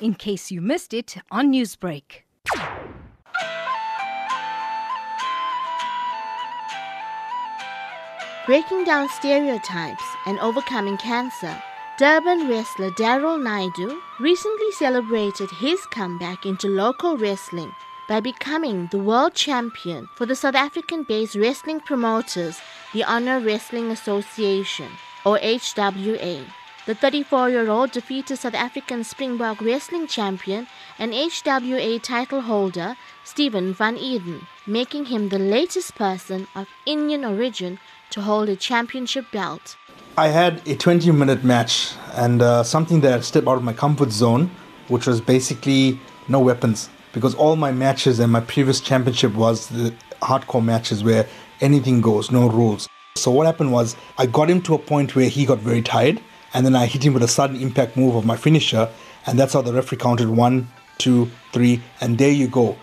in case you missed it on Newsbreak. Breaking down stereotypes and overcoming cancer, Durban wrestler Daryl Naidu recently celebrated his comeback into local wrestling by becoming the world champion for the South African based wrestling promoters, the Honor Wrestling Association, or HWA. The 34 year old defeated South African Springbok wrestling champion and HWA title holder Stephen Van Eden, making him the latest person of Indian origin to hold a championship belt. I had a 20 minute match and uh, something that stepped out of my comfort zone, which was basically no weapons. Because all my matches and my previous championship was the hardcore matches where anything goes, no rules. So what happened was I got him to a point where he got very tired and then I hit him with a sudden impact move of my finisher, and that's how the referee counted one, two, three, and there you go.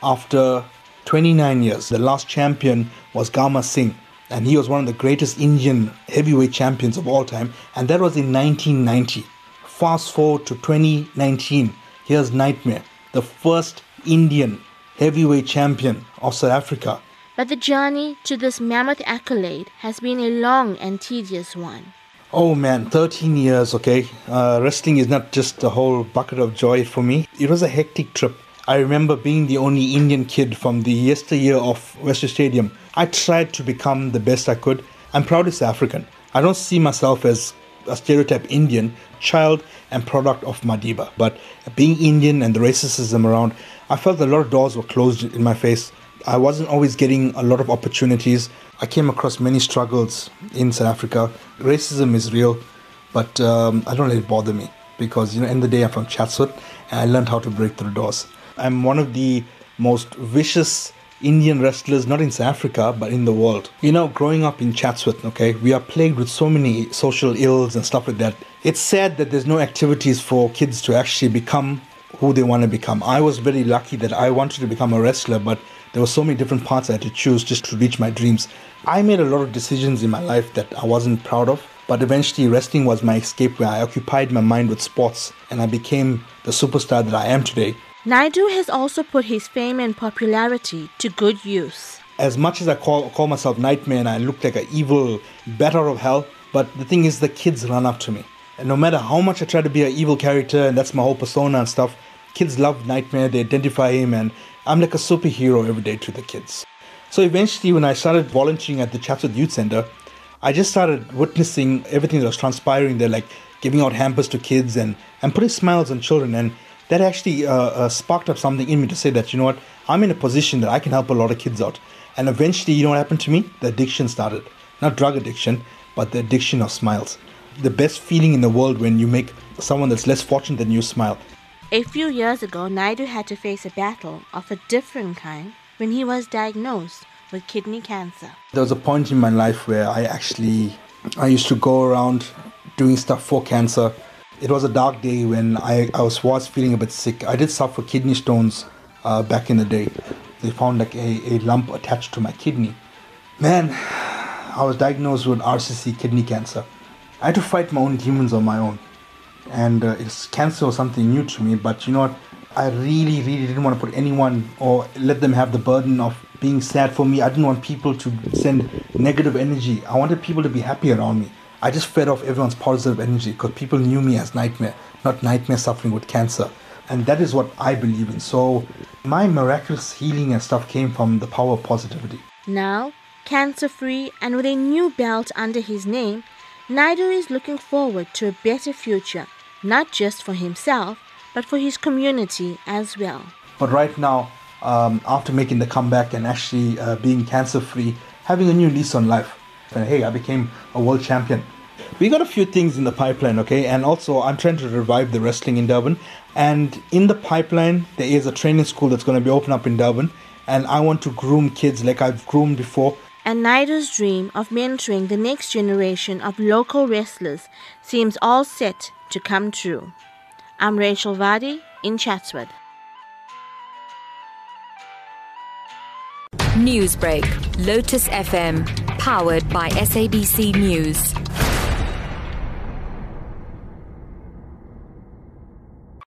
After 29 years, the last champion was Gama Singh, and he was one of the greatest Indian heavyweight champions of all time, and that was in 1990. Fast forward to 2019, here's Nightmare, the first Indian heavyweight champion of South Africa. But the journey to this mammoth accolade has been a long and tedious one. Oh man, 13 years, okay. Uh, wrestling is not just a whole bucket of joy for me. It was a hectic trip. I remember being the only Indian kid from the yesteryear of Western Stadium. I tried to become the best I could. I'm proudly South African. I don't see myself as a stereotype Indian, child and product of Madiba. But being Indian and the racism around, I felt a lot of doors were closed in my face. I wasn't always getting a lot of opportunities. I came across many struggles in South Africa. Racism is real, but um, I don't let it bother me because, you know, in the day I'm from Chatsworth and I learned how to break through doors. I'm one of the most vicious Indian wrestlers, not in South Africa, but in the world. You know, growing up in Chatsworth, okay, we are plagued with so many social ills and stuff like that. It's sad that there's no activities for kids to actually become who they want to become. I was very lucky that I wanted to become a wrestler, but there were so many different paths I had to choose just to reach my dreams. I made a lot of decisions in my life that I wasn't proud of, but eventually wrestling was my escape where I occupied my mind with sports and I became the superstar that I am today. Naidu has also put his fame and popularity to good use. As much as I call, call myself Nightmare and I look like an evil batter of hell, but the thing is, the kids run up to me. And no matter how much I try to be an evil character, and that's my whole persona and stuff, kids love Nightmare, they identify him, and I'm like a superhero every day to the kids. So eventually, when I started volunteering at the Chatsworth Youth Center, I just started witnessing everything that was transpiring there, like giving out hampers to kids and, and putting smiles on children. And that actually uh, uh, sparked up something in me to say that, you know what, I'm in a position that I can help a lot of kids out. And eventually, you know what happened to me? The addiction started. Not drug addiction, but the addiction of smiles. The best feeling in the world when you make someone that's less fortunate than you smile. A few years ago, Naidu had to face a battle of a different kind when he was diagnosed with kidney cancer. There was a point in my life where I actually I used to go around doing stuff for cancer. It was a dark day when I, I was, was feeling a bit sick. I did suffer kidney stones uh, back in the day. They found like a, a lump attached to my kidney. Man, I was diagnosed with RCC kidney cancer. I had to fight my own demons on my own and uh, it's cancer or something new to me. But you know what? I really, really didn't want to put anyone or let them have the burden of being sad for me. I didn't want people to send negative energy. I wanted people to be happy around me. I just fed off everyone's positive energy because people knew me as Nightmare, not Nightmare suffering with cancer. And that is what I believe in. So my miraculous healing and stuff came from the power of positivity. Now, cancer free and with a new belt under his name, Naidu is looking forward to a better future not just for himself, but for his community as well. But right now, um, after making the comeback and actually uh, being cancer free, having a new lease on life, and hey, I became a world champion. We got a few things in the pipeline, okay? And also, I'm trying to revive the wrestling in Durban. And in the pipeline, there is a training school that's going to be open up in Durban. And I want to groom kids like I've groomed before and Naidu's dream of mentoring the next generation of local wrestlers seems all set to come true. I'm Rachel Vadi in Chatsworth. Newsbreak, Lotus FM, powered by SABC News.